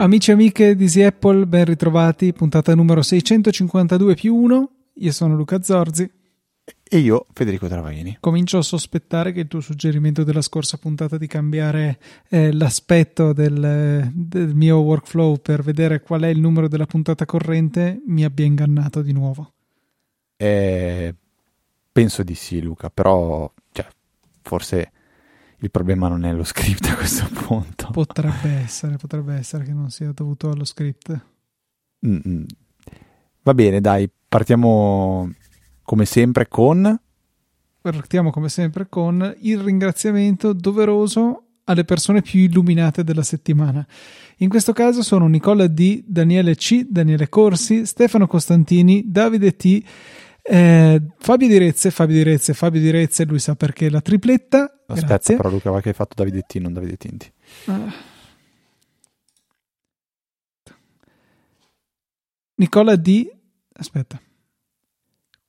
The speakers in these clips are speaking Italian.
Amici e amiche di Easy Apple, ben ritrovati, puntata numero 652 più 1. Io sono Luca Zorzi. E io, Federico Travaini. Comincio a sospettare che il tuo suggerimento della scorsa puntata di cambiare eh, l'aspetto del, del, mio workflow per vedere qual è il numero della puntata corrente mi abbia ingannato di nuovo. Eh, penso di sì, Luca, però cioè, forse il problema non è lo script a questo punto. Potrebbe essere, potrebbe essere che non sia dovuto allo script. Mm-mm. Va bene, dai, partiamo come sempre con... Partiamo come sempre con il ringraziamento doveroso alle persone più illuminate della settimana. In questo caso sono Nicola D, Daniele C, Daniele Corsi, Stefano Costantini, Davide T, eh, Fabio Direzze, Fabio Direzze, Fabio Direzze, lui sa perché la tripletta. Aspetta, Grazie. però Luca, va che hai fatto Davide T, non Davide Tinti. Ah. Nicola D. Aspetta.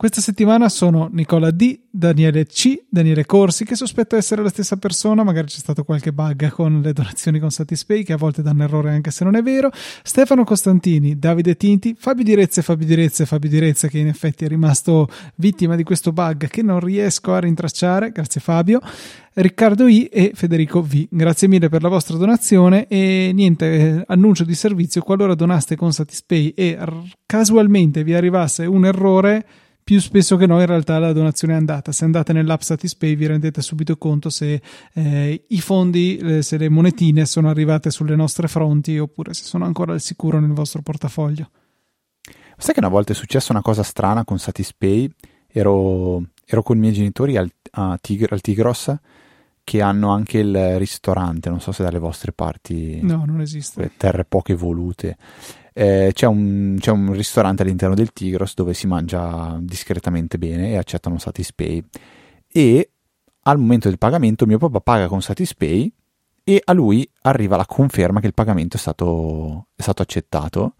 Questa settimana sono Nicola D, Daniele C, Daniele Corsi, che sospetto essere la stessa persona, magari c'è stato qualche bug con le donazioni con Satispay, che a volte danno errore anche se non è vero, Stefano Costantini, Davide Tinti, Fabio Direzze, Fabio Direzze, Fabio Direzze, che in effetti è rimasto vittima di questo bug che non riesco a rintracciare, grazie Fabio, Riccardo I e Federico V. Grazie mille per la vostra donazione. E niente, eh, annuncio di servizio, qualora donaste con Satispay e casualmente vi arrivasse un errore, più spesso che no in realtà la donazione è andata. Se andate nell'app Satispay vi rendete subito conto se eh, i fondi, eh, se le monetine sono arrivate sulle nostre fronti oppure se sono ancora al sicuro nel vostro portafoglio. Sai che una volta è successa una cosa strana con Satispay? Ero, ero con i miei genitori al, Tig- al Tigros che hanno anche il ristorante, non so se dalle vostre parti... No, non esiste. Terre poche volute. Eh, c'è, un, c'è, un, ristorante all'interno del Tigros dove si mangia discretamente bene e accettano Satispay. E al momento del pagamento mio papà paga con Satispay e a lui arriva la conferma che il pagamento è stato, è stato accettato.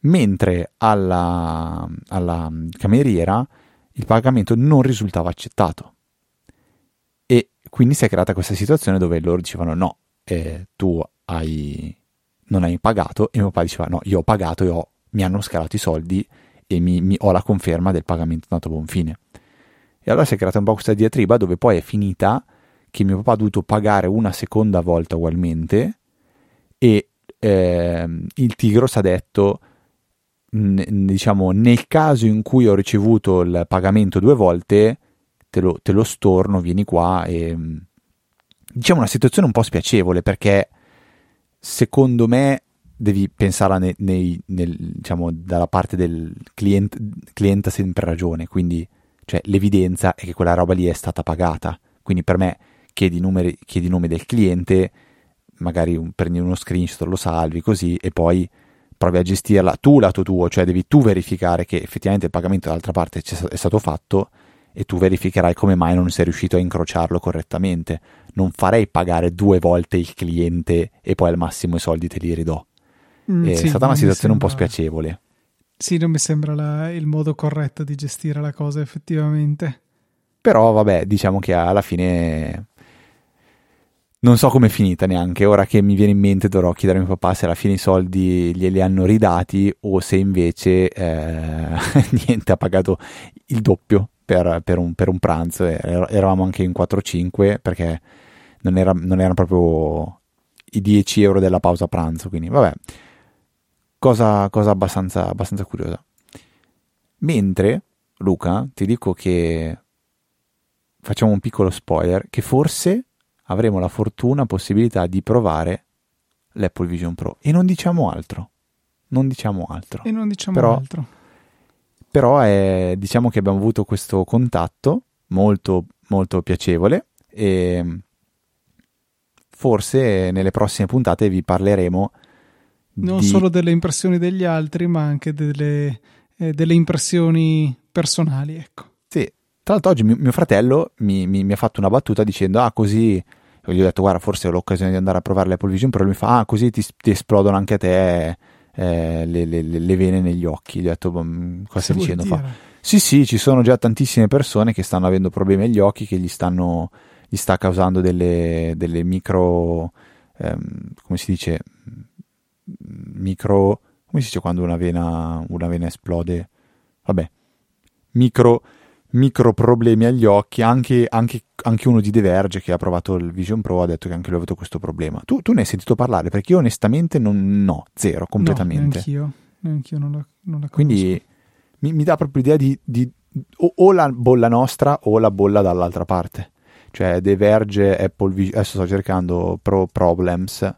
Mentre alla, alla cameriera il pagamento non risultava accettato. E quindi si è creata questa situazione dove loro dicevano no, eh, tu hai non hai pagato e mio papà diceva no, io ho pagato e ho, mi hanno scalato i soldi e mi, mi, ho la conferma del pagamento andato a buon fine. E allora si è creata un po' questa diatriba dove poi è finita che mio papà ha dovuto pagare una seconda volta ugualmente e eh, il Tigros ha detto n- diciamo nel caso in cui ho ricevuto il pagamento due volte te lo, te lo storno, vieni qua e diciamo una situazione un po' spiacevole perché secondo me devi pensare nei, nei, nel, diciamo, dalla parte del cliente, cliente ha sempre ragione, quindi cioè, l'evidenza è che quella roba lì è stata pagata, quindi per me chiedi, numeri, chiedi nome del cliente, magari un, prendi uno screenshot, lo salvi così e poi provi a gestirla tu lato tuo, cioè devi tu verificare che effettivamente il pagamento dall'altra parte è stato fatto e tu verificherai come mai non sei riuscito a incrociarlo correttamente. Non farei pagare due volte il cliente e poi al massimo i soldi te li ridò. Mm, è sì, stata una situazione sembra... un po' spiacevole. Sì, non mi sembra la, il modo corretto di gestire la cosa effettivamente. Però vabbè, diciamo che alla fine non so com'è finita neanche. Ora che mi viene in mente dovrò chiedere a mio papà se alla fine i soldi glieli hanno ridati o se invece eh, niente, ha pagato il doppio per, per, un, per un, pranzo. Eravamo anche in 4-5 perché non, era, non erano proprio i 10 euro della pausa pranzo. Quindi, vabbè, cosa, cosa abbastanza, abbastanza curiosa. Mentre, Luca, ti dico che facciamo un piccolo spoiler, che forse avremo la fortuna, possibilità di provare l'Apple Vision Pro. E non diciamo altro. Non diciamo altro. E non diciamo Però, altro però è, diciamo che abbiamo avuto questo contatto molto molto piacevole e forse nelle prossime puntate vi parleremo non di... solo delle impressioni degli altri ma anche delle, eh, delle impressioni personali ecco. Sì. Tra l'altro oggi mio, mio fratello mi, mi, mi, ha fatto una battuta dicendo ah così gli ho detto guarda forse ho l'occasione di andare a provare l'Apple Vision Pro lui mi fa ah così ti, ti esplodono anche a te eh, le, le, le, vene negli occhi. Gli ho detto, cosa stai dicendo? Fa, sì, sì, ci sono già tantissime persone che stanno avendo problemi agli occhi che gli, stanno, gli sta causando delle, delle micro, ehm, come si dice, micro, come si dice quando una vena, una vena esplode? Vabbè, micro micro problemi agli occhi, anche, anche, anche, uno di The Verge che ha provato il Vision Pro ha detto che anche lui ha avuto questo problema. Tu, tu ne hai sentito parlare? Perché io onestamente non, no, zero, completamente. No, neanch'io, non la, non la Quindi mi, mi, dà proprio l'idea di, di o, o, la bolla nostra o la bolla dall'altra parte. Cioè The Verge, Apple Vision, adesso sto cercando Pro Problems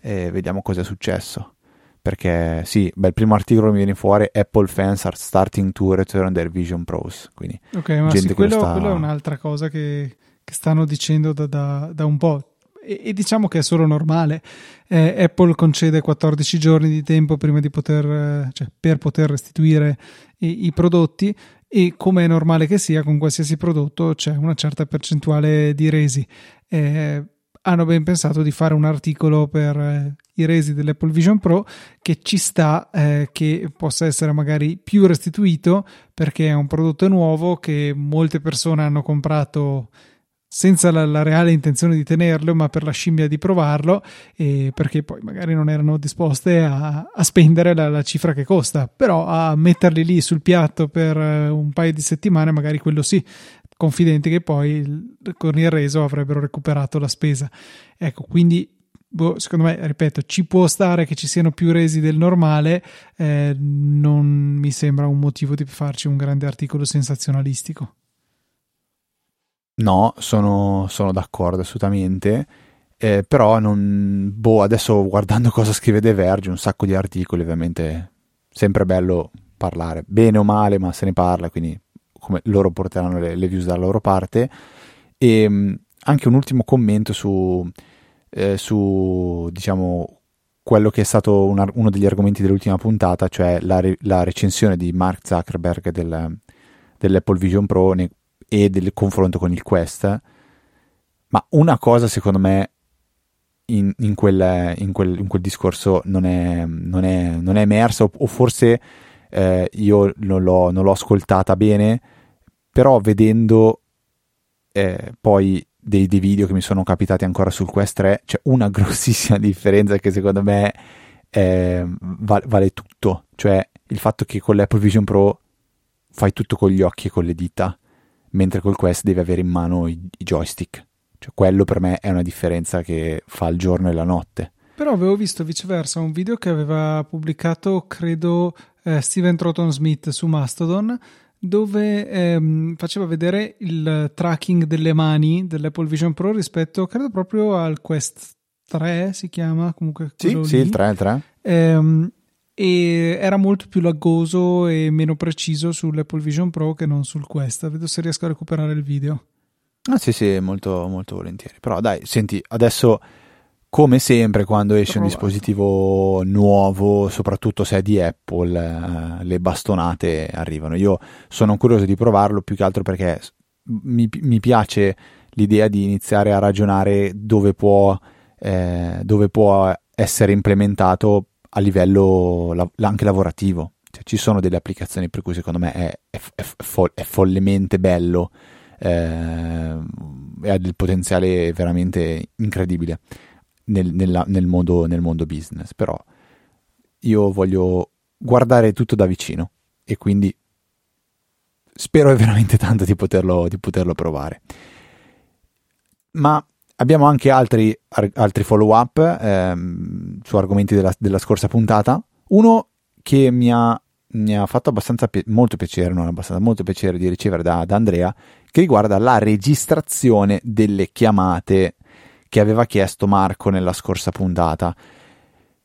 e vediamo cosa è successo perché sì, beh, il primo articolo mi viene fuori Apple fans are starting to return their Vision Pros quindi ok ma sì, quello, sta... quello, è un'altra cosa che, che stanno dicendo da, da, da un po' e, e, diciamo che è solo normale. Eh, Apple concede 14 giorni di tempo prima di poter eh, cioè, per poter restituire i, i prodotti e come è normale che sia con qualsiasi prodotto c'è una certa percentuale di resi. Eh, hanno ben pensato di fare un articolo per eh, i resi dell'Apple Vision Pro che ci sta eh, che possa essere magari più restituito perché è un prodotto nuovo che molte persone hanno comprato senza la, la, reale intenzione di tenerlo, ma per la scimmia di provarlo, e perché poi magari non erano disposte a, a spendere la, la, cifra che costa, però a metterli lì sul piatto per eh, un paio di settimane, magari quello sì, confidenti che poi con il reso avrebbero recuperato la spesa. Ecco, quindi boh, secondo me, ripeto, ci può stare che ci siano più resi del normale, eh, non mi sembra un motivo di farci un grande articolo sensazionalistico. No, sono, sono d'accordo assolutamente. Eh, però non, boh, adesso guardando cosa scrive The Verge, un sacco di articoli, ovviamente sempre bello parlare, bene o male, ma se ne parla, quindi come loro porteranno le, le views dalla loro parte. E ehm, anche un ultimo commento su, eh, su diciamo, quello che è stato una, uno degli argomenti dell'ultima puntata, cioè la, la recensione di Mark Zuckerberg del, dell'Apple Vision Pro ne, e del confronto con il Quest. Ma una cosa secondo me in, in, quel, in, quel, in quel, discorso non è, non è, non è emersa, o, o forse eh, io non l'ho, non l'ho, ascoltata bene, però vedendo eh, poi dei, dei, video che mi sono capitati ancora sul Quest 3, c'è una grossissima differenza che secondo me eh, vale, vale tutto, cioè il fatto che con l'Apple Vision Pro fai tutto con gli occhi e con le dita, mentre col Quest devi avere in mano i, i joystick. Cioè, quello per me è una differenza che fa il giorno e la notte. Però avevo visto viceversa un video che aveva pubblicato, credo, eh, Steven Troughton Smith su Mastodon, dove ehm, faceva vedere il tracking delle mani dell'Apple Vision Pro rispetto, credo, proprio al Quest 3, si chiama comunque. Sì, sì, il 3, il 3. Ehm, e era molto più laggoso e meno preciso sull'Apple Vision Pro che non sul Quest. Vedo se riesco a recuperare il video. Ah sì sì, molto, molto volentieri. Però dai, senti, adesso come sempre quando esce un dispositivo nuovo, soprattutto se è di Apple, eh, le bastonate arrivano. Io sono curioso di provarlo più che altro perché mi, mi piace l'idea di iniziare a ragionare dove può, eh, dove può essere implementato a livello la, anche lavorativo. Cioè, ci sono delle applicazioni per cui secondo me è, è, è, fo- è follemente bello eh, e ha del potenziale veramente incredibile nel, nella, nel, mondo, nel mondo business, però io voglio guardare tutto da vicino e quindi spero veramente tanto di poterlo, di poterlo provare. Ma abbiamo anche altri, altri follow up ehm, su argomenti della, della, scorsa puntata. Uno che mi ha, mi ha fatto abbastanza pi- molto piacere, non abbastanza molto piacere di ricevere da, da Andrea, che riguarda la registrazione delle chiamate che aveva chiesto Marco nella scorsa puntata.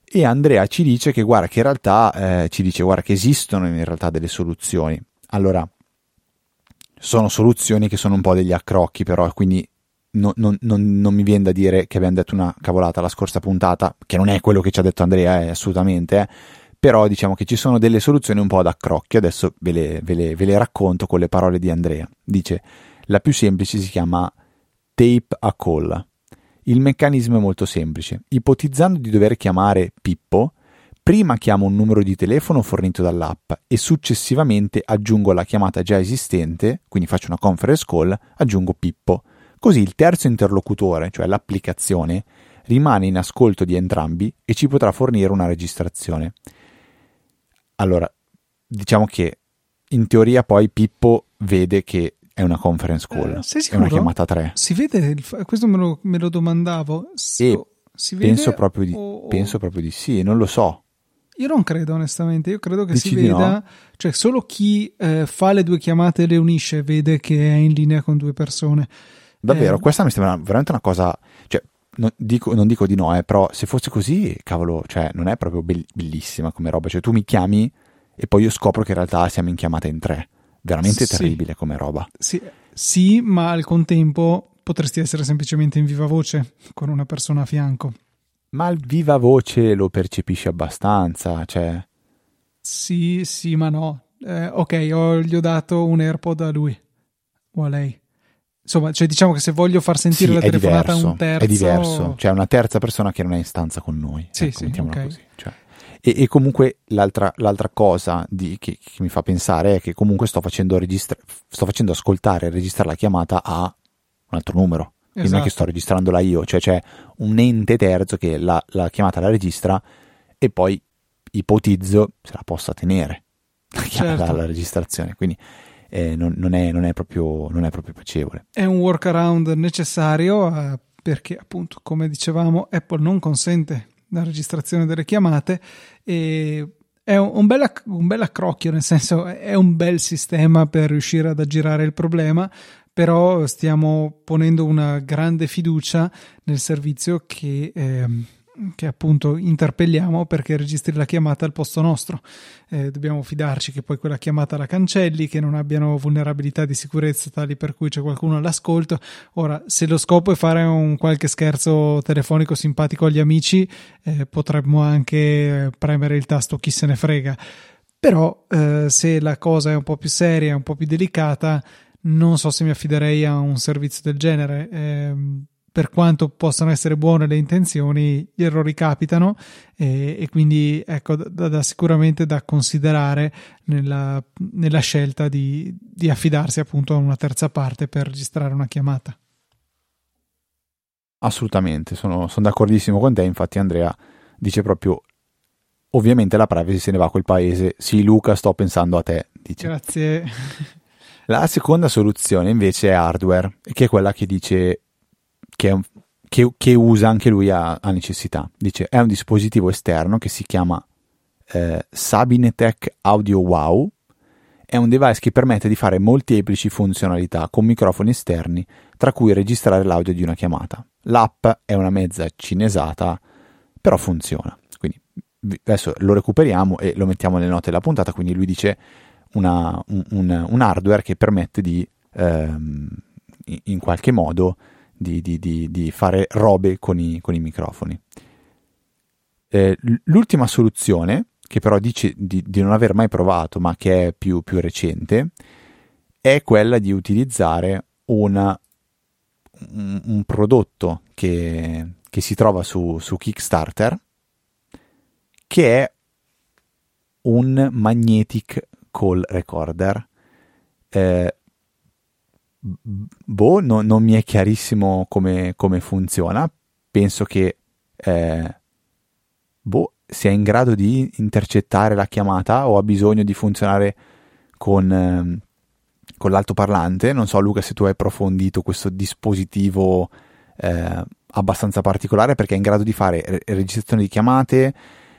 E Andrea ci dice che guarda che in realtà eh, ci dice guarda che esistono in realtà delle soluzioni. Allora, sono soluzioni che sono un po' degli accrocchi, però quindi non, non, non, non, mi viene da dire che abbiamo detto una cavolata la scorsa puntata, che non è quello che ci ha detto Andrea, eh, assolutamente, eh. però diciamo che ci sono delle soluzioni un po' ad accrocchi, adesso ve le, ve, le, ve le racconto con le parole di Andrea. Dice, la più semplice si chiama tape a call. Il meccanismo è molto semplice. Ipotizzando di dover chiamare Pippo, prima chiamo un numero di telefono fornito dall'app e successivamente aggiungo la chiamata già esistente, quindi faccio una conference call, aggiungo Pippo. Così il terzo interlocutore, cioè l'applicazione, rimane in ascolto di entrambi e ci potrà fornire una registrazione. Allora, diciamo che in teoria poi Pippo vede che è una conference call, Eh, sei è una sicuro? chiamata 3. Si vede, questo me lo, me lo domandavo. S- E si vede Penso proprio, di, o- penso proprio di sì, non lo so. Io non credo onestamente, io credo che Dici si veda, no? cioè solo chi eh, fa le due chiamate e le unisce vede che è in linea con due persone. Davvero, Eh. questa mi sembra veramente una cosa. Cioè, non dico, non dico di no, eh, però se fosse così, cavolo, cioè, non è proprio bell- bellissima come roba. Cioè, tu mi chiami e poi io scopro che in realtà siamo in chiamata in tre. Veramente Sì. terribile come roba. Sì, sì, ma al contempo potresti essere semplicemente in viva voce con una persona a fianco. Ma il viva voce lo percepisci abbastanza, cioè. Sì, sì, ma no. Eh, ok, ho- gli ho dato un AirPod a lui o a lei. Insomma, cioè, diciamo che se voglio far sentire sì, la telefonata a diverso, un terzo... è diverso. Cioè, una terza persona che non è in stanza con noi. Sì, ecco, sì, mettiamola ok. così. cioè. E, e comunque l'altra, l'altra cosa di- che, che mi fa pensare è che comunque sto facendo, registra- sto facendo ascoltare e registrare la chiamata a un altro numero. Quindi non è che Esatto. sto registrandola io, cioè c'è un ente terzo che la, la chiamata la registra e poi ipotizzo se la possa tenere la, chiamata- Certo. la registrazione. Quindi eh, non, non è, non è proprio, non è proprio piacevole. È un workaround necessario eh, perché, appunto, come dicevamo, Apple non consente la registrazione delle chiamate e è un, un, bel, accrocchio, nel senso è un bel sistema per riuscire ad aggirare il problema, però stiamo ponendo una grande fiducia nel servizio che, ehm, che appunto interpelliamo perché registri la chiamata al posto nostro. Eh, dobbiamo fidarci che poi quella chiamata la cancelli, che non abbiano vulnerabilità di sicurezza tali per cui c'è qualcuno all'ascolto. Ora, se lo scopo è fare un qualche scherzo telefonico simpatico agli amici, eh, potremmo anche eh, premere il tasto chi se ne frega. Però eh, se la cosa è un po' più seria, un po' più delicata, non so se mi affiderei a un servizio del genere. Per quanto possano essere buone le intenzioni, gli errori capitano e, e quindi ecco da, da sicuramente da considerare nella, nella scelta di, di affidarsi appunto a una terza parte per registrare una chiamata. Assolutamente, sono, sono d'accordissimo con te. Infatti, Andrea dice proprio: Ovviamente la privacy se ne va a quel paese. Sì, Luca, sto pensando a te. Dice. Grazie. La seconda soluzione invece è hardware, che è quella che dice che, che- che usa anche lui a, a necessità. Dice: È un dispositivo esterno che si chiama eh, Sabinetech Audio Wow. È un device che permette di fare molteplici funzionalità con microfoni esterni, tra cui registrare l'audio di una chiamata. L'app è una mezza cinesata, però funziona. Quindi adesso lo recuperiamo e lo mettiamo nelle note della puntata. Quindi lui dice una- un, un- un hardware che permette di ehm, in qualche modo di, di- di- di fare robe con i, con i microfoni. Eh, l'ultima soluzione, che però dice di, non aver mai provato, ma che è più, più recente, è quella di utilizzare una- un, un prodotto che, che si trova su, su Kickstarter, che è un magnetic call recorder. Eh, boh, no- non mi è chiarissimo come, come funziona. Penso che eh, boh, sia in grado di intercettare la chiamata o ha bisogno di funzionare con, ehm, con l'altoparlante. Non so, Luca, se tu hai approfondito questo dispositivo eh, abbastanza particolare perché è in grado di fare re- registrazione di chiamate,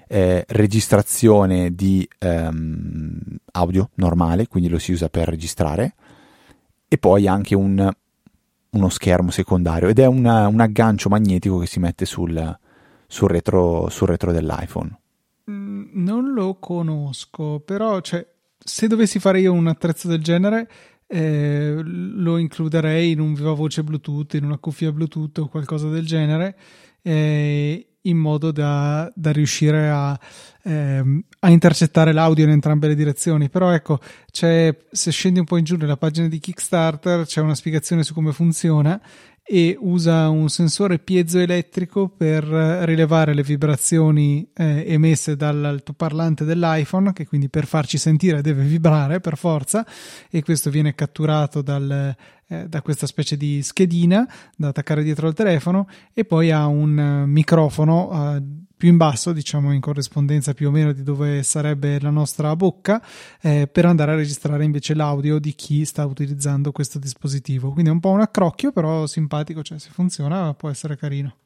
eh, registrazione di ehm, audio normale, quindi lo si usa per registrare, e poi anche un- uno schermo secondario ed è una- un aggancio magnetico che si mette sul, sul retro, sul retro dell'iPhone. Mm, Non lo conosco, però cioè, se dovessi fare io un attrezzo del genere, eh, lo includerei in un viva voce Bluetooth, in una cuffia Bluetooth o qualcosa del genere, eh, in modo da, da riuscire a, ehm, a intercettare l'audio in entrambe le direzioni. Però ecco, se scendi un po' in giù nella pagina di Kickstarter, c'è una spiegazione su come funziona e usa un sensore piezoelettrico per rilevare le vibrazioni eh, emesse dall'altoparlante dell'iPhone, che quindi per farci sentire deve vibrare per forza, e questo viene catturato dal, eh, da questa specie di schedina da attaccare dietro al telefono, e poi ha un uh, microfono. Uh, più in basso, diciamo in corrispondenza più o meno di dove sarebbe la nostra bocca, eh, per andare a registrare invece l'audio di chi sta utilizzando questo dispositivo. Quindi è un po' un accrocchio, però simpatico, cioè se funziona può essere carino.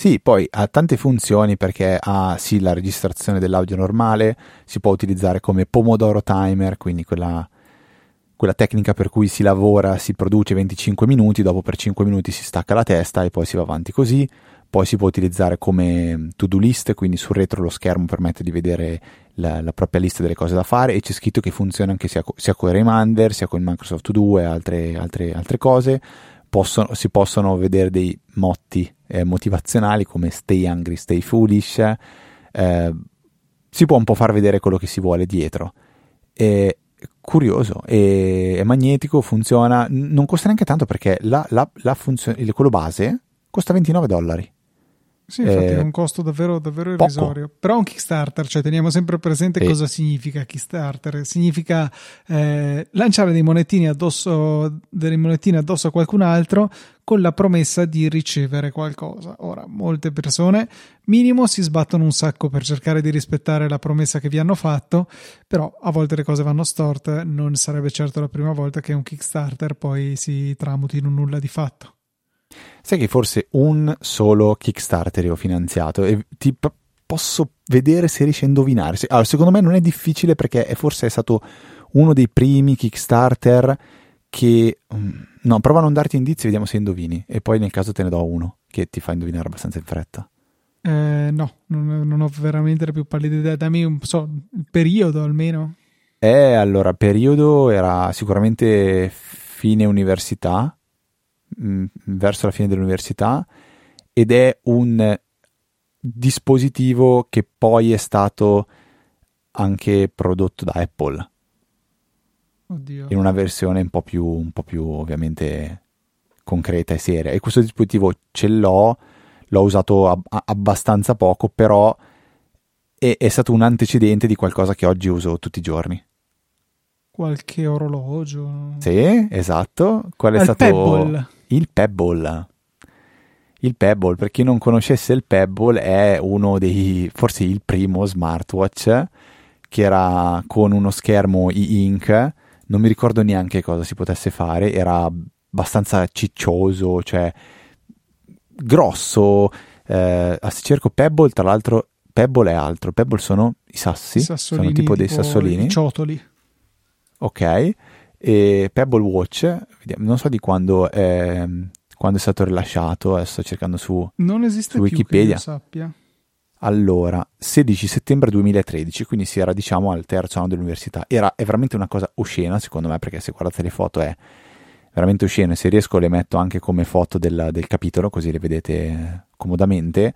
Sì, poi ha tante funzioni perché ha sì la registrazione dell'audio normale, si può utilizzare come Pomodoro Timer, quindi quella, quella tecnica per cui si lavora, si produce 25 minuti, dopo per 5 minuti si stacca la testa e poi si va avanti così poi si può utilizzare come to-do list, quindi sul retro lo schermo permette di vedere la, la, propria lista delle cose da fare e c'è scritto che funziona anche sia, sia con Reminder, sia con Microsoft To Do e altre, altre, altre cose. Possono, si possono vedere dei motti eh, motivazionali come stay hungry, stay foolish. Eh, si può un po' far vedere quello che si vuole dietro. È curioso, è, è magnetico, funziona, non costa neanche tanto perché la, la, la funzione, quello base costa 29 dollari. Sì, infatti eh, è un costo davvero, davvero irrisorio. Però un Kickstarter, cioè teniamo sempre presente sì. cosa significa Kickstarter. Significa eh, lanciare dei monetini addosso, delle monetine addosso a qualcun altro con la promessa di ricevere qualcosa. Ora, molte persone minimo si sbattono un sacco per cercare di rispettare la promessa che vi hanno fatto, però a volte le cose vanno storte, non sarebbe certo la prima volta che un Kickstarter poi si tramuti in un nulla di fatto. Sai che forse un solo Kickstarter ho finanziato e ti p- posso vedere se riesci a indovinare. Allora, secondo me non è difficile perché è forse è stato uno dei primi Kickstarter che... Um, no, prova a non darti indizi, vediamo se indovini. E poi nel caso te ne do uno che ti fa indovinare abbastanza in fretta. Eh, no, non, non, ho veramente la più pallida idea. Dammi un so, il periodo almeno. Eh, allora, periodo era sicuramente fine università mh, mm, verso la fine dell'università ed è un dispositivo che poi è stato anche prodotto da Apple. Oddio. In una versione un po' più, un po' più ovviamente concreta e seria. E questo dispositivo ce l'ho, l'ho usato ab- abbastanza poco, però è, è stato un antecedente di qualcosa che oggi uso tutti i giorni qualche orologio. Sì, esatto. Qual è Al stato Pebble. il Pebble? Il Pebble, per chi non conoscesse il Pebble, è uno dei, forse il primo smartwatch che era con uno schermo e-ink. Non mi ricordo neanche cosa si potesse fare, era abbastanza ciccioso, cioè grosso. Eh, se cerco Pebble, tra l'altro, Pebble è altro. Pebble sono i sassi, sono tipo dei sassolini. I ciotoli ok, e Pebble Watch, non so di quando è, quando è stato rilasciato, adesso sto cercando su, non esiste su Wikipedia. Più sappia. Allora, 16 settembre 2013, quindi si era diciamo al terzo anno dell'università. Era, è veramente una cosa oscena secondo me, perché se guardate le foto è veramente oscena. Se riesco le metto anche come foto del, del capitolo, così le vedete comodamente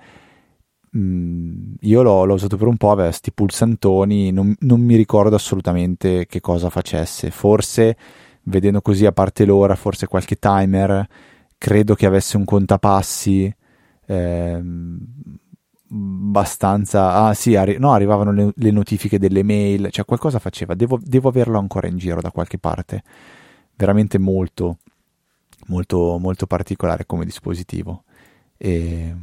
Mm, io l'ho, l'ho, usato per un po', aveva questi pulsantoni, non, non, mi ricordo assolutamente che cosa facesse. Forse, vedendo così a parte l'ora, forse qualche timer, credo che avesse un contapassi. Eh, abbastanza ah sì arri- no, arrivavano le, le, notifiche delle mail cioè qualcosa faceva. Devo, devo, averlo ancora in giro da qualche parte. Veramente molto molto molto particolare come dispositivo. E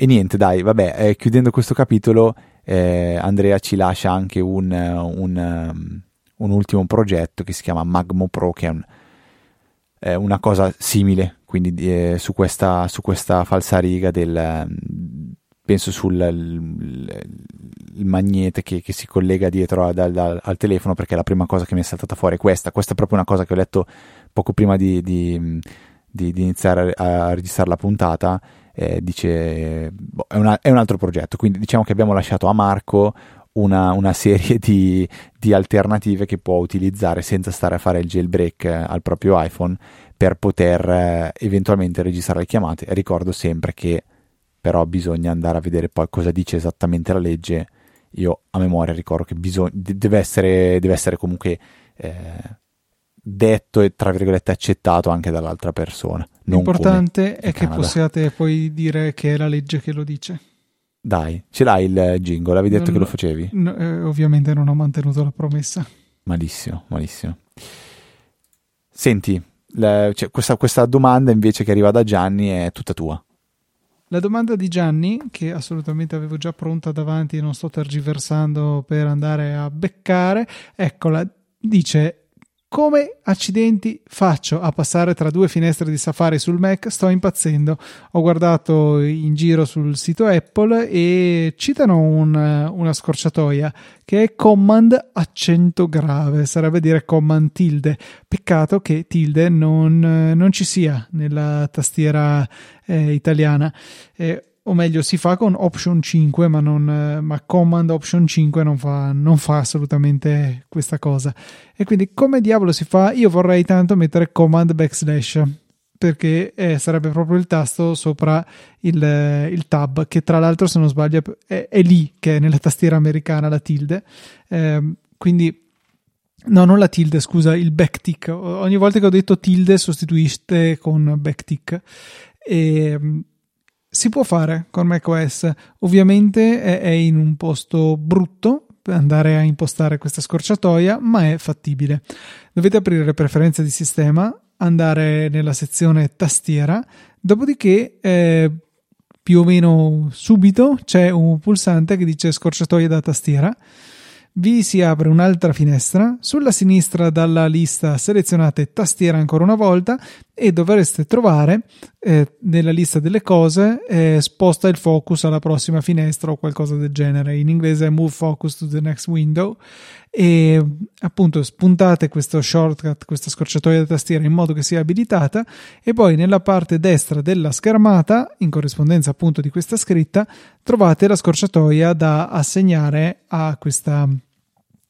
e niente, dai, vabbè, eh, chiudendo questo capitolo, eh, Andrea ci lascia anche un, un, um, un, ultimo progetto che si chiama Magmo Pro, che è un, eh, una cosa simile, quindi eh, su, questa, su questa falsariga del... penso sul il, magnete che, che, si collega dietro a, al, al telefono perché la prima cosa che mi è saltata fuori è questa questa è proprio una cosa che ho letto poco prima di, di, di, di iniziare a, a registrare la puntata eh, dice boh, è, una, è, un altro progetto, quindi diciamo che abbiamo lasciato a Marco una, una serie di, di, alternative che può utilizzare senza stare a fare il jailbreak eh, al proprio iPhone per poter eh, eventualmente registrare le chiamate. Ricordo sempre che però bisogna andare a vedere poi cosa dice esattamente la legge. Io a memoria ricordo che bisog- deve, essere, deve essere comunque eh, detto e tra virgolette accettato anche dall'altra persona. L'importante è che Canada. possiate poi dire che è la legge che lo dice. Dai, ce l'hai il jingle? Avevi detto non, che lo facevi? No, eh, ovviamente non ho mantenuto la promessa. Malissimo, malissimo. Senti, la, cioè, questa, questa domanda invece che arriva da Gianni è tutta tua. La domanda di Gianni, che assolutamente avevo già pronta davanti e non sto tergiversando per andare a beccare, eccola, dice come accidenti faccio a passare tra due finestre di Safari sul Mac? Sto impazzendo. Ho guardato in giro sul sito Apple e citano un, una scorciatoia che è Command accento grave, sarebbe dire Command tilde. Peccato che tilde non, non ci sia nella tastiera eh, italiana. Eh, o meglio si fa con option 5 ma, non, ma command option 5 non fa, non fa, assolutamente questa cosa e quindi come diavolo si fa io vorrei tanto mettere command backslash perché eh, sarebbe proprio il tasto sopra il, il, tab che tra l'altro se non sbaglio è, è, lì che è nella tastiera americana la tilde eh, quindi No, non la tilde, scusa, il backtick. Ogni volta che ho detto tilde sostituisce con backtick. E si può fare con macOS, ovviamente è, è in un posto brutto andare a impostare questa scorciatoia, ma è fattibile. Dovete aprire preferenze di sistema, andare nella sezione tastiera, dopodiché eh, più o meno subito c'è un pulsante che dice scorciatoia da tastiera vi si apre un'altra finestra, sulla sinistra dalla lista selezionate tastiera ancora una volta e dovreste trovare eh, nella lista delle cose eh, sposta il focus alla prossima finestra o qualcosa del genere. In inglese è move focus to the next window e appunto spuntate questo shortcut, questa scorciatoia da tastiera in modo che sia abilitata e poi nella parte destra della schermata, in corrispondenza appunto di questa scritta, trovate la scorciatoia da assegnare a questa,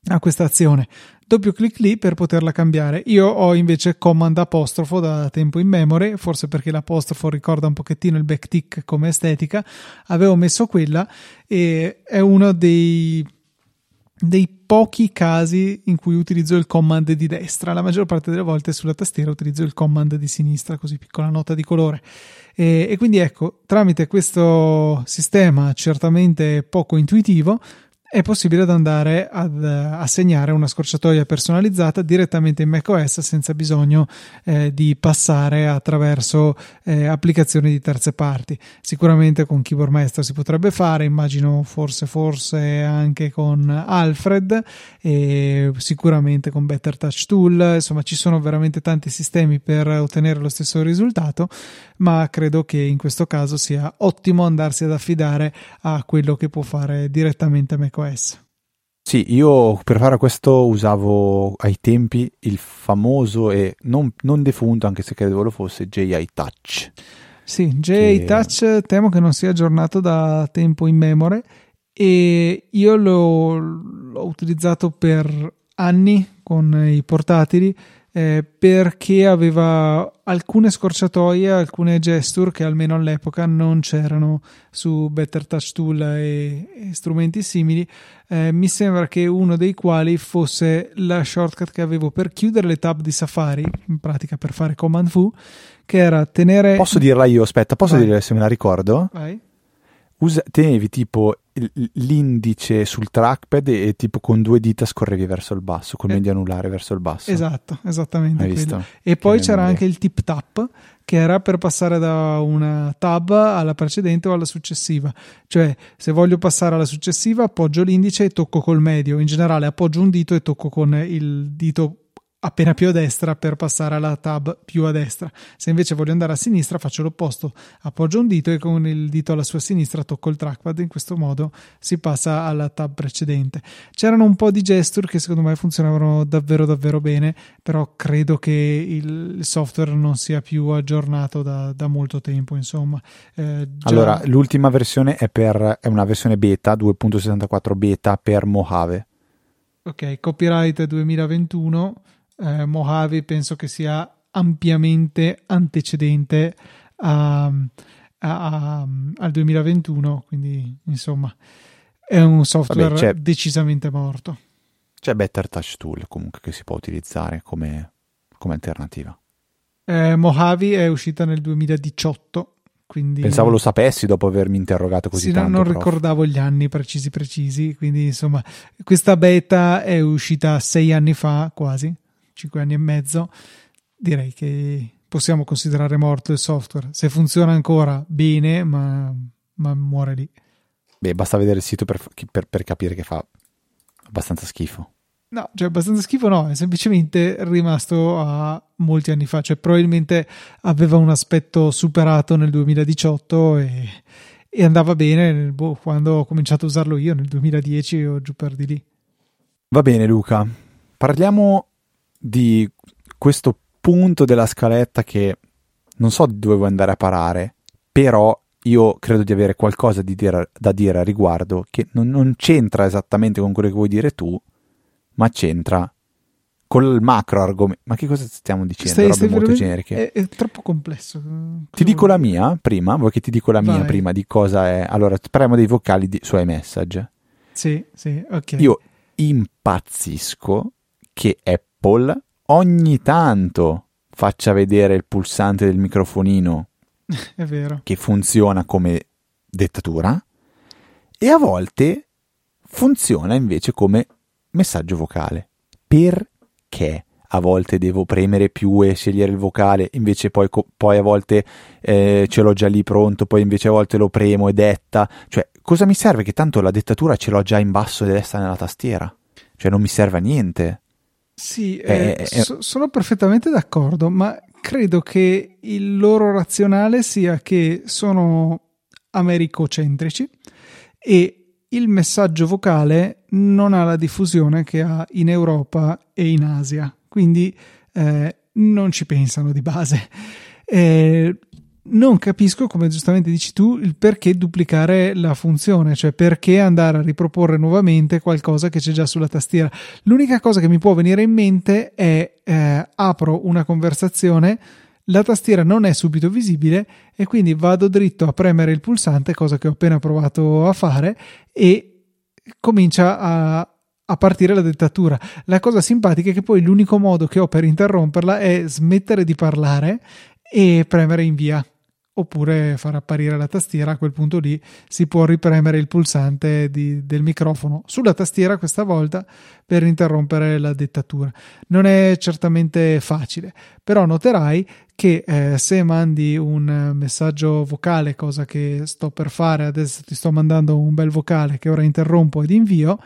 a questa azione. Doppio clic lì per poterla cambiare. Io ho invece command apostrofo da tempo in memory, forse perché l'apostrofo ricorda un pochettino il backtick come estetica. Avevo messo quella e è uno dei dei pochi casi in cui utilizzo il command di destra, la maggior parte delle volte sulla tastiera utilizzo il command di sinistra, così piccola nota di colore. E, e quindi ecco, tramite questo sistema certamente poco intuitivo, è possibile andare ad eh, assegnare una scorciatoia personalizzata direttamente in macOS senza bisogno eh, di passare attraverso eh, applicazioni di terze parti. Sicuramente con Keyboard Master si potrebbe fare, immagino forse forse anche con Alfred e sicuramente con Better Touch Tool, insomma ci sono veramente tanti sistemi per ottenere lo stesso risultato, ma credo che in questo caso sia ottimo andarsi ad affidare a quello che può fare direttamente macOS macOS. Sì, io per fare questo usavo ai tempi il famoso e non, non defunto, anche se credevo lo fosse, JI Touch. Sì, JI che... Touch temo che non sia aggiornato da tempo in memoria e io l'ho, l'ho utilizzato per anni con i portatili eh, perché aveva alcune scorciatoie, alcune gesture che almeno all'epoca non c'erano su Better Touch Tool e, e strumenti simili. Eh, mi sembra che uno dei quali fosse la shortcut che avevo per chiudere le tab di Safari, in pratica per fare Command V, che era tenere. Posso dirla io? Aspetta, posso Vai. dire se me la ricordo? Vai usa, tenevi tipo l'indice sul trackpad e, tipo con due dita scorrevi verso il basso, col eh, medio anulare verso il basso. Esatto, esattamente. E poi che c'era anche il tip tap che era per passare da una tab alla precedente o alla successiva. Cioè, se voglio passare alla successiva, appoggio l'indice e tocco col medio. In generale, appoggio un dito e tocco con il dito appena più a destra per passare alla tab più a destra. Se invece voglio andare a sinistra faccio l'opposto, appoggio un dito e con il dito alla sua sinistra tocco il trackpad, in questo modo si passa alla tab precedente. C'erano un po' di gesture che secondo me funzionavano davvero davvero bene, però credo che il software non sia più aggiornato da, da molto tempo, insomma. Eh, già... Allora, l'ultima versione è, per, è una versione beta, 2.64 beta per Mojave. Ok, copyright 2021 eh, Mojave penso che sia ampiamente antecedente a, a, a, al 2021, quindi insomma è un software Vabbè, decisamente morto. C'è Better Touch Tool comunque che si può utilizzare come come alternativa. Eh, Mojave è uscita nel 2018. Quindi... Pensavo lo sapessi dopo avermi interrogato così sì, tanto. non prof. ricordavo gli anni precisi precisi, quindi insomma questa beta è uscita sei anni fa quasi, cinque anni e mezzo. Direi che possiamo considerare morto il software. Se funziona ancora bene, ma, ma muore lì. Beh, basta vedere il sito per, per, per capire che fa abbastanza schifo. No, cioè abbastanza schifo no, è semplicemente rimasto a molti anni fa, cioè probabilmente aveva un aspetto superato nel 2018 e, e andava bene boh, quando ho cominciato a usarlo io nel 2010 o giù per di lì. Va bene Luca, parliamo di questo punto della scaletta che non so dove vuoi andare a parare, però io credo di avere qualcosa dire, da dire a riguardo che non, non c'entra esattamente con quello che vuoi dire tu, ma c'entra col macro argomento. Ma che cosa stiamo dicendo? Stai, stai molto generiche. È, è troppo complesso. Ti dico la mia prima, vuoi che ti dico la mia Vai. prima di cosa è? Allora, parliamo dei vocali di, su iMessage. Sì, sì, ok. Io impazzisco che Apple ogni tanto faccia vedere il pulsante del microfonino È vero. che funziona come dettatura e a volte funziona invece come messaggio vocale. Perché? A volte devo premere più e scegliere il vocale, invece poi, poi a volte eh, ce l'ho già lì pronto, poi invece a volte lo premo e detta. Cioè, cosa mi serve? Che tanto la dettatura ce l'ho già in basso e destra nella tastiera. Cioè, non mi serve a niente. Sì, Eh, eh, eh, so- sono perfettamente d'accordo, ma credo che il loro razionale sia che sono americocentrici e il messaggio vocale non ha la diffusione che ha in Europa e in Asia, quindi eh, non ci pensano di base. Eh, non capisco, come giustamente dici tu, il perché duplicare la funzione, cioè perché andare a riproporre nuovamente qualcosa che c'è già sulla tastiera. L'unica cosa che mi può venire in mente è eh, apro una conversazione, la tastiera non è subito visibile e quindi vado dritto a premere il pulsante, cosa che ho appena provato a fare, e comincia a, a partire la dettatura. La cosa simpatica è che poi l'unico modo che ho per interromperla è smettere di parlare e premere invia oppure far apparire la tastiera a quel punto lì si può ripremere il pulsante di- del microfono sulla tastiera questa volta per interrompere la dettatura. Non è certamente facile però noterai che eh, se mandi un messaggio vocale cosa che sto per fare adesso ti sto mandando un bel vocale che ora interrompo ed invio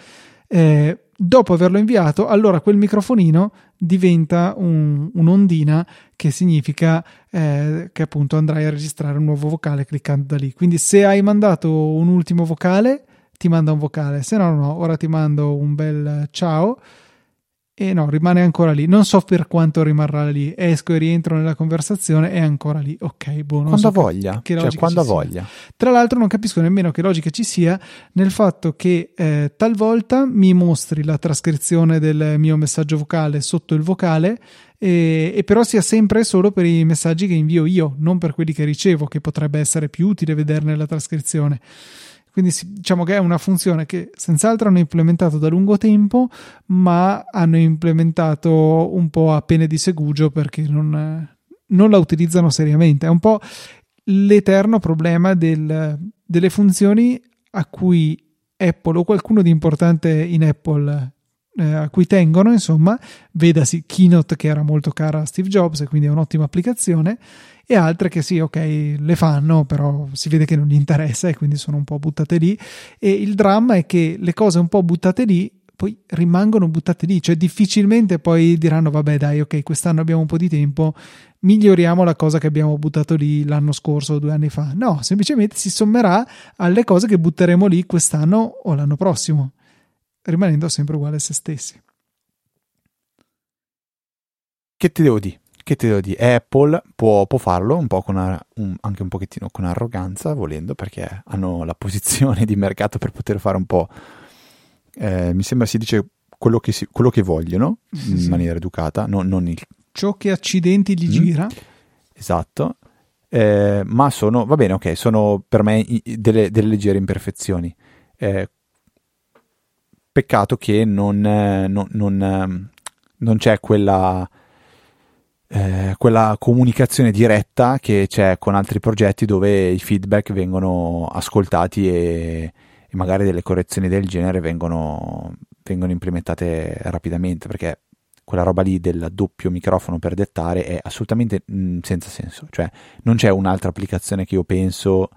eh, dopo averlo inviato, allora quel microfonino diventa un- un'ondina che significa eh, che appunto andrai a registrare un nuovo vocale cliccando da lì. Quindi se hai mandato un ultimo vocale, ti manda un vocale, se no no, ora ti mando un bel ciao e no, rimane ancora lì. Non so per quanto rimarrà lì. Esco e rientro nella conversazione, è ancora lì. Ok, buono. non Quando so ha che- voglia, che cioè quando ha ci sia. voglia. Tra l'altro non capisco nemmeno che logica ci sia nel fatto che eh, talvolta mi mostri la trascrizione del mio messaggio vocale sotto il vocale e, e però sia sempre solo per i messaggi che invio io, non per quelli che ricevo, che potrebbe essere più utile vederne la trascrizione. Quindi diciamo che è una funzione che senz'altro hanno implementato da lungo tempo, ma hanno implementato un po' a pene di segugio perché non, non la utilizzano seriamente. È un po' l'eterno problema del- delle funzioni a cui Apple o qualcuno di importante in Apple eh, a cui tengono, insomma, vedasi Keynote che era molto cara a Steve Jobs e quindi è un'ottima applicazione e altre che sì, ok, le fanno, però si vede che non gli interessa e quindi sono un po' buttate lì. E il dramma è che le cose un po' buttate lì poi rimangono buttate lì, cioè difficilmente poi diranno vabbè dai, ok, quest'anno abbiamo un po' di tempo, miglioriamo la cosa che abbiamo buttato lì l'anno scorso o due anni fa. No, semplicemente si sommerà alle cose che butteremo lì quest'anno o l'anno prossimo, rimanendo sempre uguale a se stessi. Che ti devo dire? Che ti devo dire? Apple può, può farlo un po' con ar- un- anche un pochettino con arroganza, volendo, perché hanno la posizione di mercato per poter fare un po'. eh, mi sembra si dice quello che, si- quello che vogliono in Sì. maniera educata, non, non il Ciò che accidenti gli Mm. gira, esatto. Eh, ma sono, va bene, ok, sono per me delle, delle leggere imperfezioni. Eh, peccato che non, eh, non- non, ehm, non c'è quella, eh, quella comunicazione diretta che c'è con altri progetti dove i feedback vengono ascoltati e, e magari delle correzioni del genere vengono, vengono implementate rapidamente perché quella roba lì del doppio microfono per dettare è assolutamente mh, mm, senza senso. Cioè, non c'è un'altra applicazione che io penso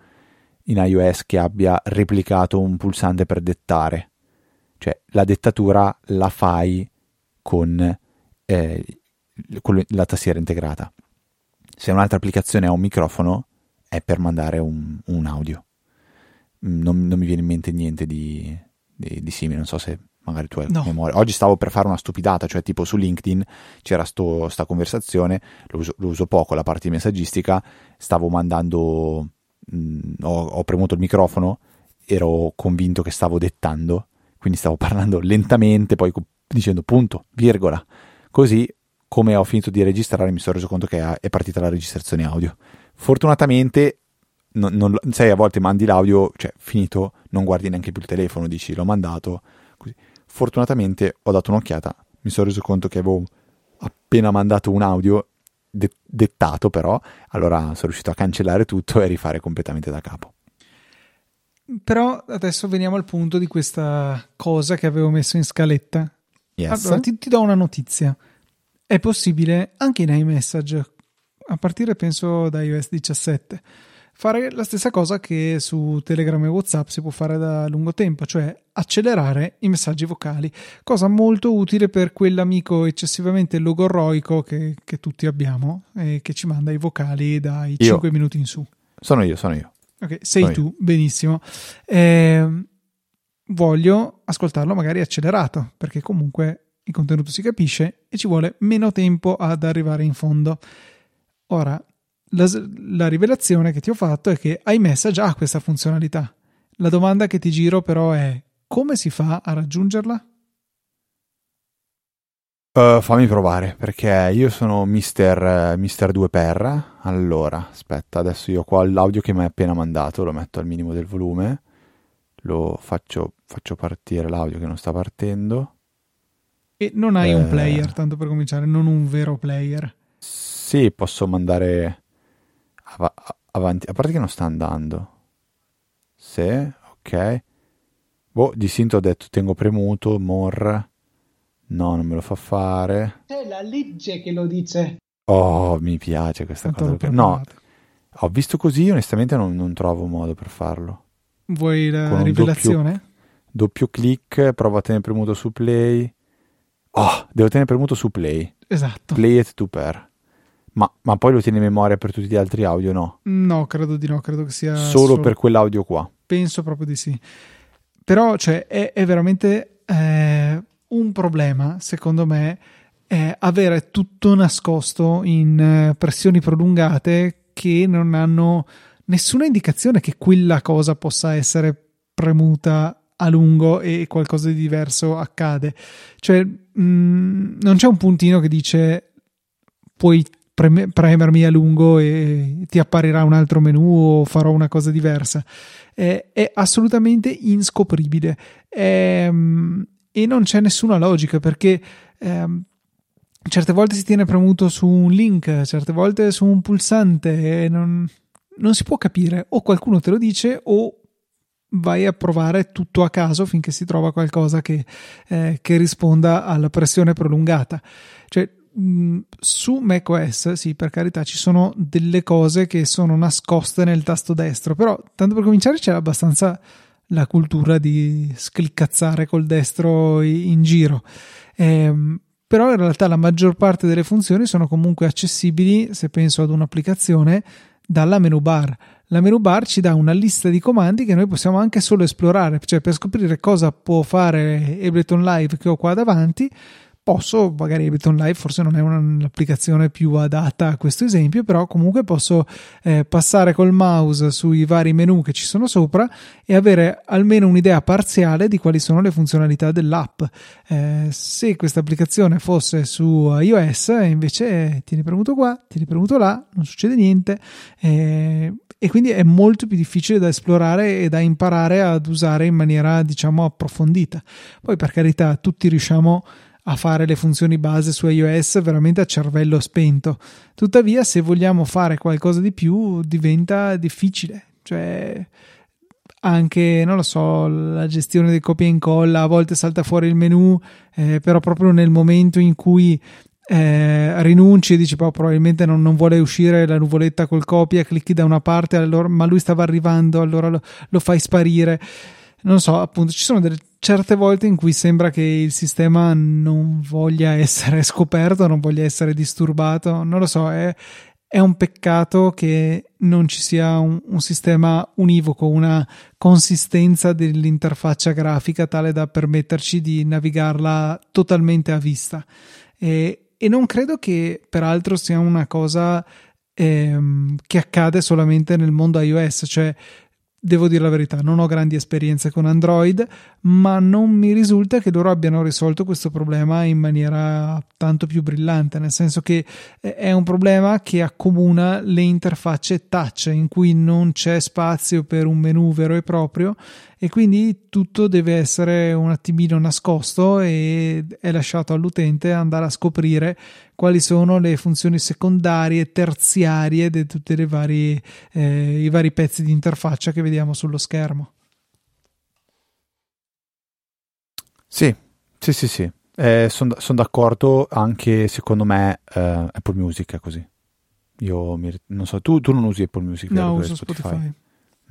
in iOS che abbia replicato un pulsante per dettare. Cioè, la dettatura la fai con, eh, con la tastiera integrata. Se un'altra applicazione ha un microfono, è per mandare un, un audio. Mm, non, non, mi viene in mente niente di, di, di simile, non so se magari tu hai no. memoria. Oggi stavo per fare una stupidata, cioè tipo su LinkedIn c'era questa conversazione, lo uso, lo uso, poco la parte di messaggistica, stavo mandando, mh, mm, ho, ho, premuto il microfono, ero convinto che stavo dettando, quindi stavo parlando lentamente, poi dicendo punto, virgola. Così, come ho finito di registrare, mi sono reso conto che è partita la registrazione audio. Fortunatamente non, non, sai, a volte mandi l'audio, cioè finito, non guardi neanche più il telefono, dici l'ho mandato, così. Fortunatamente ho dato un'occhiata, mi sono reso conto che avevo appena mandato un audio de- dettato però, allora sono riuscito a cancellare tutto e rifare completamente da capo. Però adesso veniamo al punto di questa cosa che avevo messo in scaletta. Yes. Allora ti, ti do una notizia. È possibile anche in iMessage, a partire penso da iOS 17 fare la stessa cosa che su Telegram e WhatsApp si può fare da lungo tempo, cioè accelerare i messaggi vocali, cosa molto utile per quell'amico eccessivamente logorroico che, che tutti abbiamo e che ci manda i vocali dai io. 5 minuti in su. Sono io, sono io. Ok, sei sono tu, benissimo. Eh, voglio ascoltarlo magari accelerato, perché comunque il contenuto si capisce e ci vuole meno tempo ad arrivare in fondo. Ora, la, la rivelazione che ti ho fatto è che iMessage ha questa funzionalità. La domanda che ti giro però è come si fa a raggiungerla? Uh, fammi provare perché io sono mister, mister 2 per. Allora, aspetta, adesso io qua l'audio che mi hai appena mandato, lo metto al minimo del volume, lo faccio, faccio partire l'audio che non sta partendo. E non hai eh... un player, tanto per cominciare, non un vero player. Sì, posso mandare av- avanti, a parte che non sta andando. Se, ok. Boh, di sinto ho detto tengo premuto, more. No, non me lo fa fare. C'è la legge che lo dice. Oh, mi piace questa Quanto cosa. No, ho visto così, onestamente non, non, trovo modo per farlo. Vuoi la rivelazione? Doppio, doppio clic, provo a tenere premuto su play. Oh, devo tenere premuto su play. Esatto. Play it to pair. Ma, ma, poi lo tieni in memoria per tutti gli altri audio, no? No, credo di no, credo che sia solo, solo... per quell'audio qua. Penso proprio di sì. Però, cioè, è, è veramente eh, un problema, secondo me, eh, avere tutto nascosto in eh, pressioni prolungate che non hanno nessuna indicazione che quella cosa possa essere premuta a lungo e qualcosa di diverso accade. Cioè, mh, mm, non c'è un puntino che dice puoi preme- premermi a lungo e ti apparirà un altro menu o farò una cosa diversa. È, è assolutamente inscopribile è, ehm, e non c'è nessuna logica perché ehm, certe volte si tiene premuto su un link, certe volte su un pulsante e non, non si può capire o qualcuno te lo dice o vai a provare tutto a caso finché si trova qualcosa che, eh, che risponda alla pressione prolungata. Cioè, Mm, su macOS, sì, per carità, ci sono delle cose che sono nascoste nel tasto destro, però tanto per cominciare c'è abbastanza la cultura di scliccazzare col destro in giro. Eh, però in realtà la maggior parte delle funzioni sono comunque accessibili, se penso ad un'applicazione, dalla menu bar. La menu bar ci dà una lista di comandi che noi possiamo anche solo esplorare, cioè per scoprire cosa può fare Ableton Live che ho qua davanti posso, magari Ableton Live forse non è un'applicazione più adatta a questo esempio, però comunque posso eh, passare col mouse sui vari menu che ci sono sopra e avere almeno un'idea parziale di quali sono le funzionalità dell'app. Eh, se questa applicazione fosse su iOS, invece tieni premuto qua, tieni premuto là, non succede niente. Eh, e quindi è molto più difficile da esplorare e da imparare ad usare in maniera diciamo approfondita. Poi per carità tutti riusciamo a fare le funzioni base su iOS veramente a cervello spento. Tuttavia, se vogliamo fare qualcosa di più, diventa difficile. Cioè, anche, non lo so, la gestione del copia e incolla, a volte salta fuori il menu, eh, però proprio nel momento in cui eh, rinunci e dici oh, probabilmente non, non, vuole uscire la nuvoletta col copia, clicchi da una parte, allora, ma lui stava arrivando, allora lo, lo fai sparire. Non so, appunto, ci sono delle certe volte in cui sembra che il sistema non voglia essere scoperto, non voglia essere disturbato. Non lo so, è, è un peccato che non ci sia un, un, sistema univoco, una consistenza dell'interfaccia grafica tale da permetterci di navigarla totalmente a vista. E, e non credo che peraltro sia una cosa ehm, che accade solamente nel mondo iOS, cioè devo dire la verità, non ho grandi esperienze con Android, ma non mi risulta che loro abbiano risolto questo problema in maniera tanto più brillante, nel senso che eh, è un problema che accomuna le interfacce touch in cui non c'è spazio per un menu vero e proprio e quindi tutto deve essere un attimino nascosto e è lasciato all'utente andare a scoprire quali sono le funzioni secondarie, terziarie di tutti eh, i vari pezzi di interfaccia che vediamo sullo schermo. Sì, sì, sì, sì. Eh, Sono son d'accordo, anche secondo me eh, Apple Music è così. Io mi, non so, tu, tu, non usi Apple Music? No, uso Spotify. Spotify.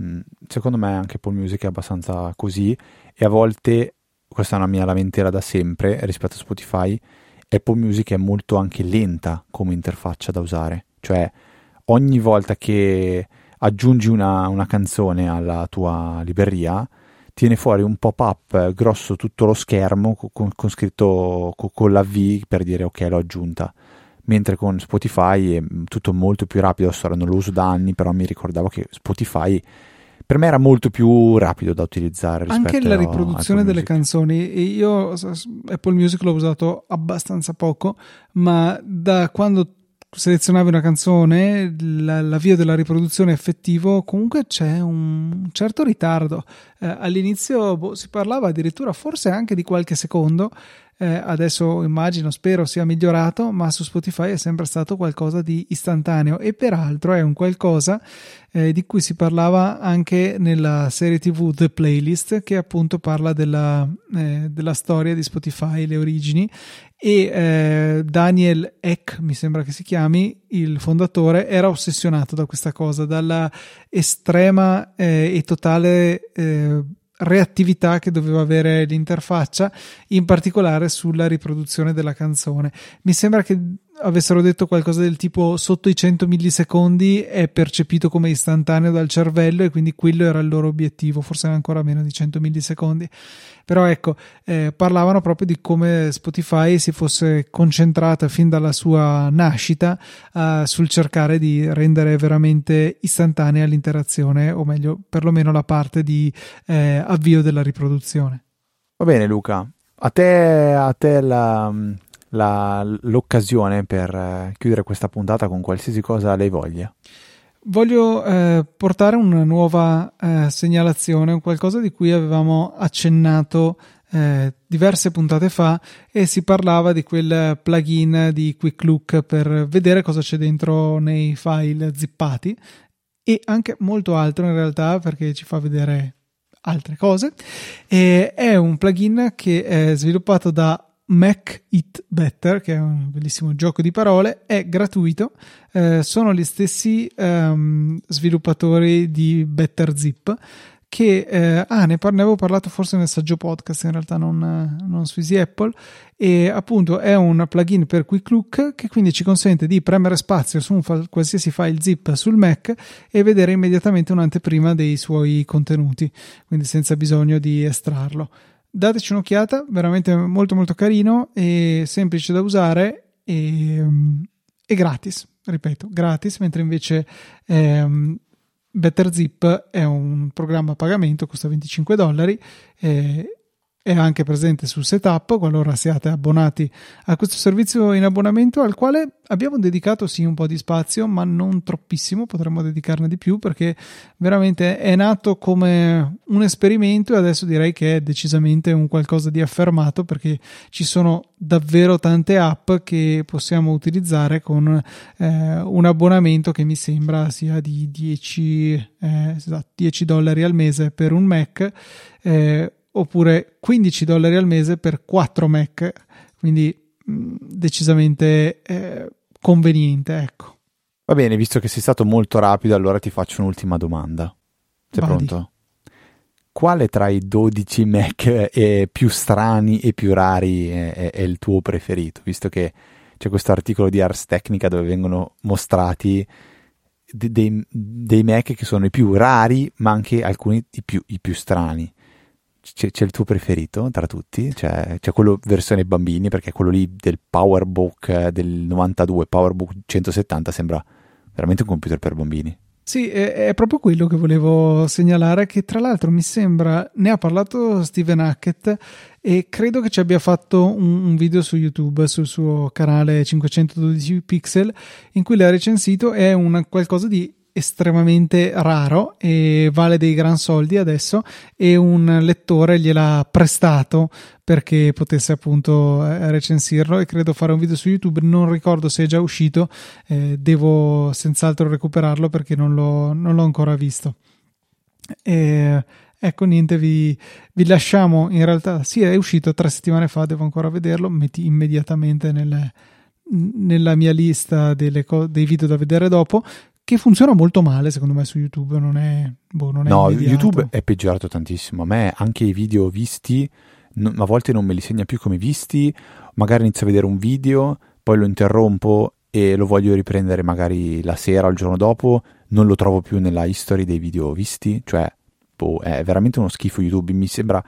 Mm, secondo me anche Apple Music è abbastanza così e a volte, questa è una mia lamentela da sempre rispetto a Spotify, Apple Music è molto anche lenta come interfaccia da usare. Cioè, ogni volta che aggiungi una, una canzone alla tua libreria, tiene fuori un pop-up grosso tutto lo schermo con, con scritto con, con la V per dire ok l'ho aggiunta mentre con Spotify è tutto molto più rapido adesso non lo uso da anni però mi ricordavo che Spotify per me era molto più rapido da utilizzare anche la riproduzione delle canzoni io Apple Music l'ho usato abbastanza poco ma da quando selezionavi una canzone, l'avvio della riproduzione effettivo, comunque c'è un certo ritardo. Eh, all'inizio boh, si parlava addirittura forse anche di qualche secondo, eh, adesso immagino, spero sia migliorato, ma su Spotify è sempre stato qualcosa di istantaneo e peraltro è un qualcosa eh, di cui si parlava anche nella serie TV The Playlist che appunto parla della, eh, della storia di Spotify, le origini. E eh, Daniel Eck, mi sembra che si chiami, il fondatore, era ossessionato da questa cosa, dalla estrema eh, e totale eh, reattività che doveva avere l'interfaccia, in particolare sulla riproduzione della canzone. Mi sembra che avessero detto qualcosa del tipo sotto i 100 millisecondi è percepito come istantaneo dal cervello e quindi quello era il loro obiettivo, forse ancora meno di 100 millisecondi. Però ecco, eh, parlavano proprio di come Spotify si fosse concentrata fin dalla sua nascita eh, sul cercare di rendere veramente istantanea l'interazione, o meglio, perlomeno la parte di eh, avvio della riproduzione. Va bene Luca, a te, a te la, la, l'occasione per eh, chiudere questa puntata con qualsiasi cosa lei voglia. Voglio eh, portare una nuova eh, segnalazione, qualcosa di cui avevamo accennato eh, diverse puntate fa e si parlava di quel plugin di Quick Look per vedere cosa c'è dentro nei file zippati e anche molto altro in realtà perché ci fa vedere altre cose. E è un plugin che è sviluppato da Mac It Better, che è un bellissimo gioco di parole, è gratuito. Eh, sono gli stessi um, sviluppatori di Better Zip che eh, ah, ne, par- ne, avevo parlato forse nel saggio podcast, in realtà non, non su Easy Apple, e appunto è un plugin per Quick Look che quindi ci consente di premere spazio su un fa- qualsiasi file zip sul Mac e vedere immediatamente un'anteprima dei suoi contenuti, quindi senza bisogno di estrarlo dateci un'occhiata, veramente molto molto carino e semplice da usare e, um, e gratis, ripeto, gratis, mentre invece um, BetterZip è un programma a pagamento, costa 25 dollari, eh, è anche presente sul setup qualora siate abbonati a questo servizio in abbonamento al quale abbiamo dedicato sì un po' di spazio ma non troppissimo potremmo dedicarne di più perché veramente è nato come un esperimento e adesso direi che è decisamente un qualcosa di affermato perché ci sono davvero tante app che possiamo utilizzare con eh, un abbonamento che mi sembra sia di 10, eh, 10 esatto, dollari al mese per un Mac eh, oppure 15 dollari al mese per 4 Mac, quindi mh, mm, decisamente eh, conveniente, ecco. Va bene, visto che sei stato molto rapido, allora ti faccio un'ultima domanda. Sei Vadi. pronto? Quale tra i 12 Mac eh, più strani e più rari è, è, è il tuo preferito? Visto che c'è questo articolo di Ars Technica dove vengono mostrati dei, dei, Mac che sono i più rari, ma anche alcuni i più, i più strani c'è, c'è, il tuo preferito tra tutti? C'è, c'è, quello versione bambini, perché quello lì del PowerBook eh, del 92, PowerBook 170, sembra veramente un computer per bambini. Sì, è, è, proprio quello che volevo segnalare, che tra l'altro mi sembra, ne ha parlato Steven Hackett e credo che ci abbia fatto un, un video su YouTube, sul suo canale 512 pixel, in cui l'ha recensito, è un qualcosa di estremamente raro e vale dei gran soldi adesso e un lettore gliel'ha prestato perché potesse appunto eh, recensirlo e credo fare un video su YouTube. Non ricordo se è già uscito eh, devo senz'altro recuperarlo perché non l'ho, non l'ho ancora visto. E, ecco niente vi, vi, lasciamo. In realtà sì è uscito tre settimane fa devo ancora vederlo. Metti immediatamente nelle, nella mia lista co- dei video da vedere dopo che funziona molto male secondo me su YouTube, non è, boh, non è No, immediato. YouTube è peggiorato tantissimo, a me anche i video visti, a volte non me li segna più come visti, magari inizio a vedere un video, poi lo interrompo e lo voglio riprendere magari la sera o il giorno dopo, non lo trovo più nella history dei video visti, cioè boh, è veramente uno schifo YouTube, mi sembra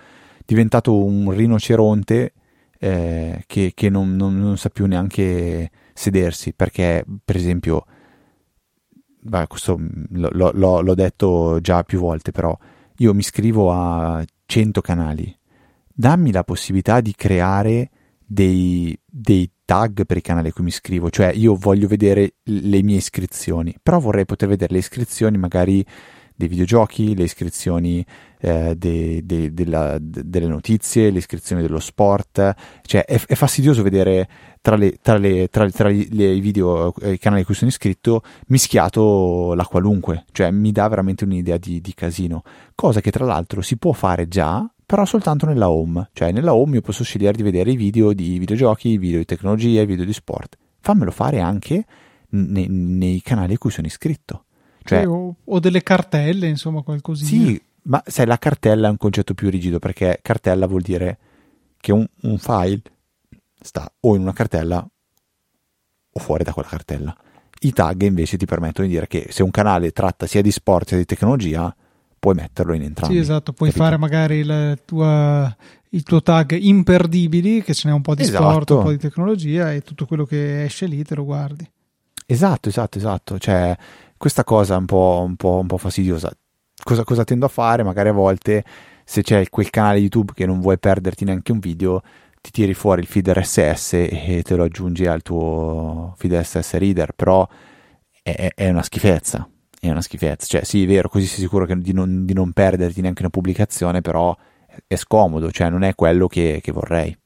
diventato un rinoceronte eh, che, che non, non, non sa più neanche sedersi, perché per esempio beh, questo lo, lo, l'ho detto già più volte, però io mi iscrivo a 100 canali. Dammi la possibilità di creare dei, dei tag per i canali a cui mi iscrivo, cioè io voglio vedere le mie iscrizioni, però vorrei poter vedere le iscrizioni magari dei videogiochi, le iscrizioni eh, de, de, de, delle notizie, le iscrizioni dello sport, cioè è, è fastidioso vedere tra, le, tra, le, tra, tra i video, eh, i canali a cui sono iscritto, mischiato la qualunque, cioè mi dà veramente un'idea di, di casino, cosa che tra l'altro si può fare già, però soltanto nella home, cioè nella home io posso scegliere di vedere i video di videogiochi, i video di tecnologia, i video di sport, fammelo fare anche nei, nei canali a cui sono iscritto. Cioè, o, o, delle cartelle, insomma, qualcosina. Sì, ma sai, la cartella è un concetto più rigido perché cartella vuol dire che un, un file sta o in una cartella o fuori da quella cartella. I tag invece ti permettono di dire che se un canale tratta sia di sport sia di tecnologia, puoi metterlo in entrambi. Sì, esatto, puoi capito? fare magari tua, il tuo tag imperdibili, che ce n'è un po' di esatto. sport, un po' di tecnologia e tutto quello che esce lì te lo guardi. Esatto, esatto, esatto. Cioè, questa cosa è un po', un po', un po fastidiosa. Cosa, cosa, tendo a fare? Magari a volte, se c'è quel canale YouTube che non vuoi perderti neanche un video, ti tiri fuori il feed RSS e te lo aggiungi al tuo feed RSS reader, però è, è una schifezza. È una schifezza. Cioè, sì, è vero, così sei sicuro di non, di non perderti neanche una pubblicazione, però è scomodo, cioè non è quello che, che vorrei.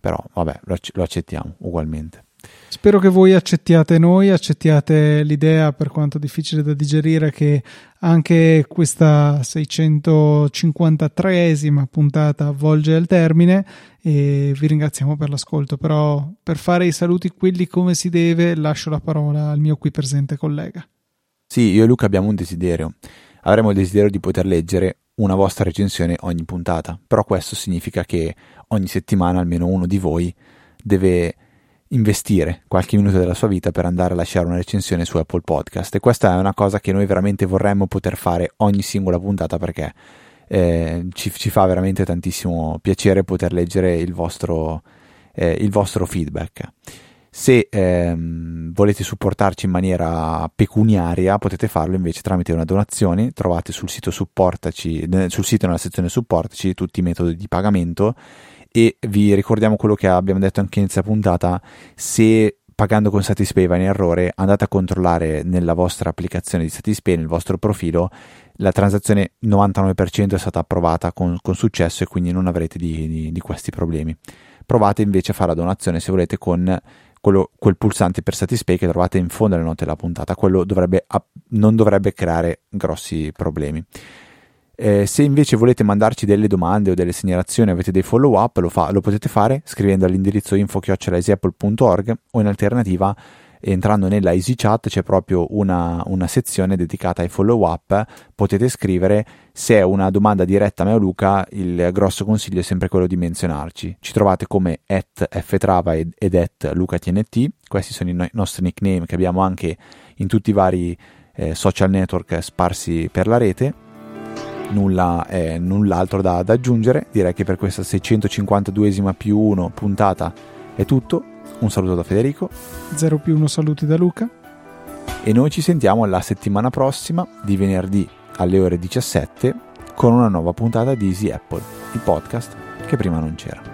Però, vabbè, lo, lo accettiamo ugualmente. Spero che voi accettiate noi, accettiate l'idea, per quanto difficile da digerire, che anche questa 653esima puntata volge al termine e vi ringraziamo per l'ascolto. Però per fare i saluti quelli come si deve, lascio la parola al mio qui presente collega. Sì, io e Luca abbiamo un desiderio. Avremo il desiderio di poter leggere una vostra recensione ogni puntata, però questo significa che ogni settimana almeno uno di voi deve investire qualche minuto della sua vita per andare a lasciare una recensione su Apple Podcast e questa è una cosa che noi veramente vorremmo poter fare ogni singola puntata perché eh, ci, ci, fa veramente tantissimo piacere poter leggere il vostro, eh, il vostro feedback. Se ehm, volete supportarci in maniera pecuniaria, potete farlo invece tramite una donazione. Trovate sul sito supportaci, sul sito nella sezione supportaci tutti i metodi di pagamento e vi ricordiamo quello che abbiamo detto anche in inizio puntata. Se pagando con Satispay va in errore, andate a controllare nella vostra applicazione di Satispay, nel vostro profilo, la transazione 99% è stata approvata con, con successo e quindi non avrete di, di, di questi problemi. Provate invece a fare la donazione se volete con quello, quel pulsante per Satispay che trovate in fondo alle note della puntata, quello dovrebbe, non dovrebbe creare grossi problemi. Eh, se invece volete mandarci delle domande o delle segnalazioni, avete dei follow up, lo, fa, lo potete fare scrivendo all'indirizzo info.easyapple.org o in alternativa entrando nella EasyChat c'è proprio una, una, sezione dedicata ai follow up, potete scrivere se è una domanda diretta a me o Luca, il grosso consiglio è sempre quello di menzionarci. Ci trovate come at ftrava ed, at lucatnt, questi sono i no- nostri nickname che abbiamo anche in tutti i vari eh, social network sparsi per la rete. Nulla, eh, null'altro da, da aggiungere, direi che per questa 652esima più 1 puntata è tutto un saluto da Federico. 0 più 1 saluti da Luca. E noi ci sentiamo la settimana prossima, di venerdì alle ore 17, con una nuova puntata di Easy Apple, il podcast che prima non c'era.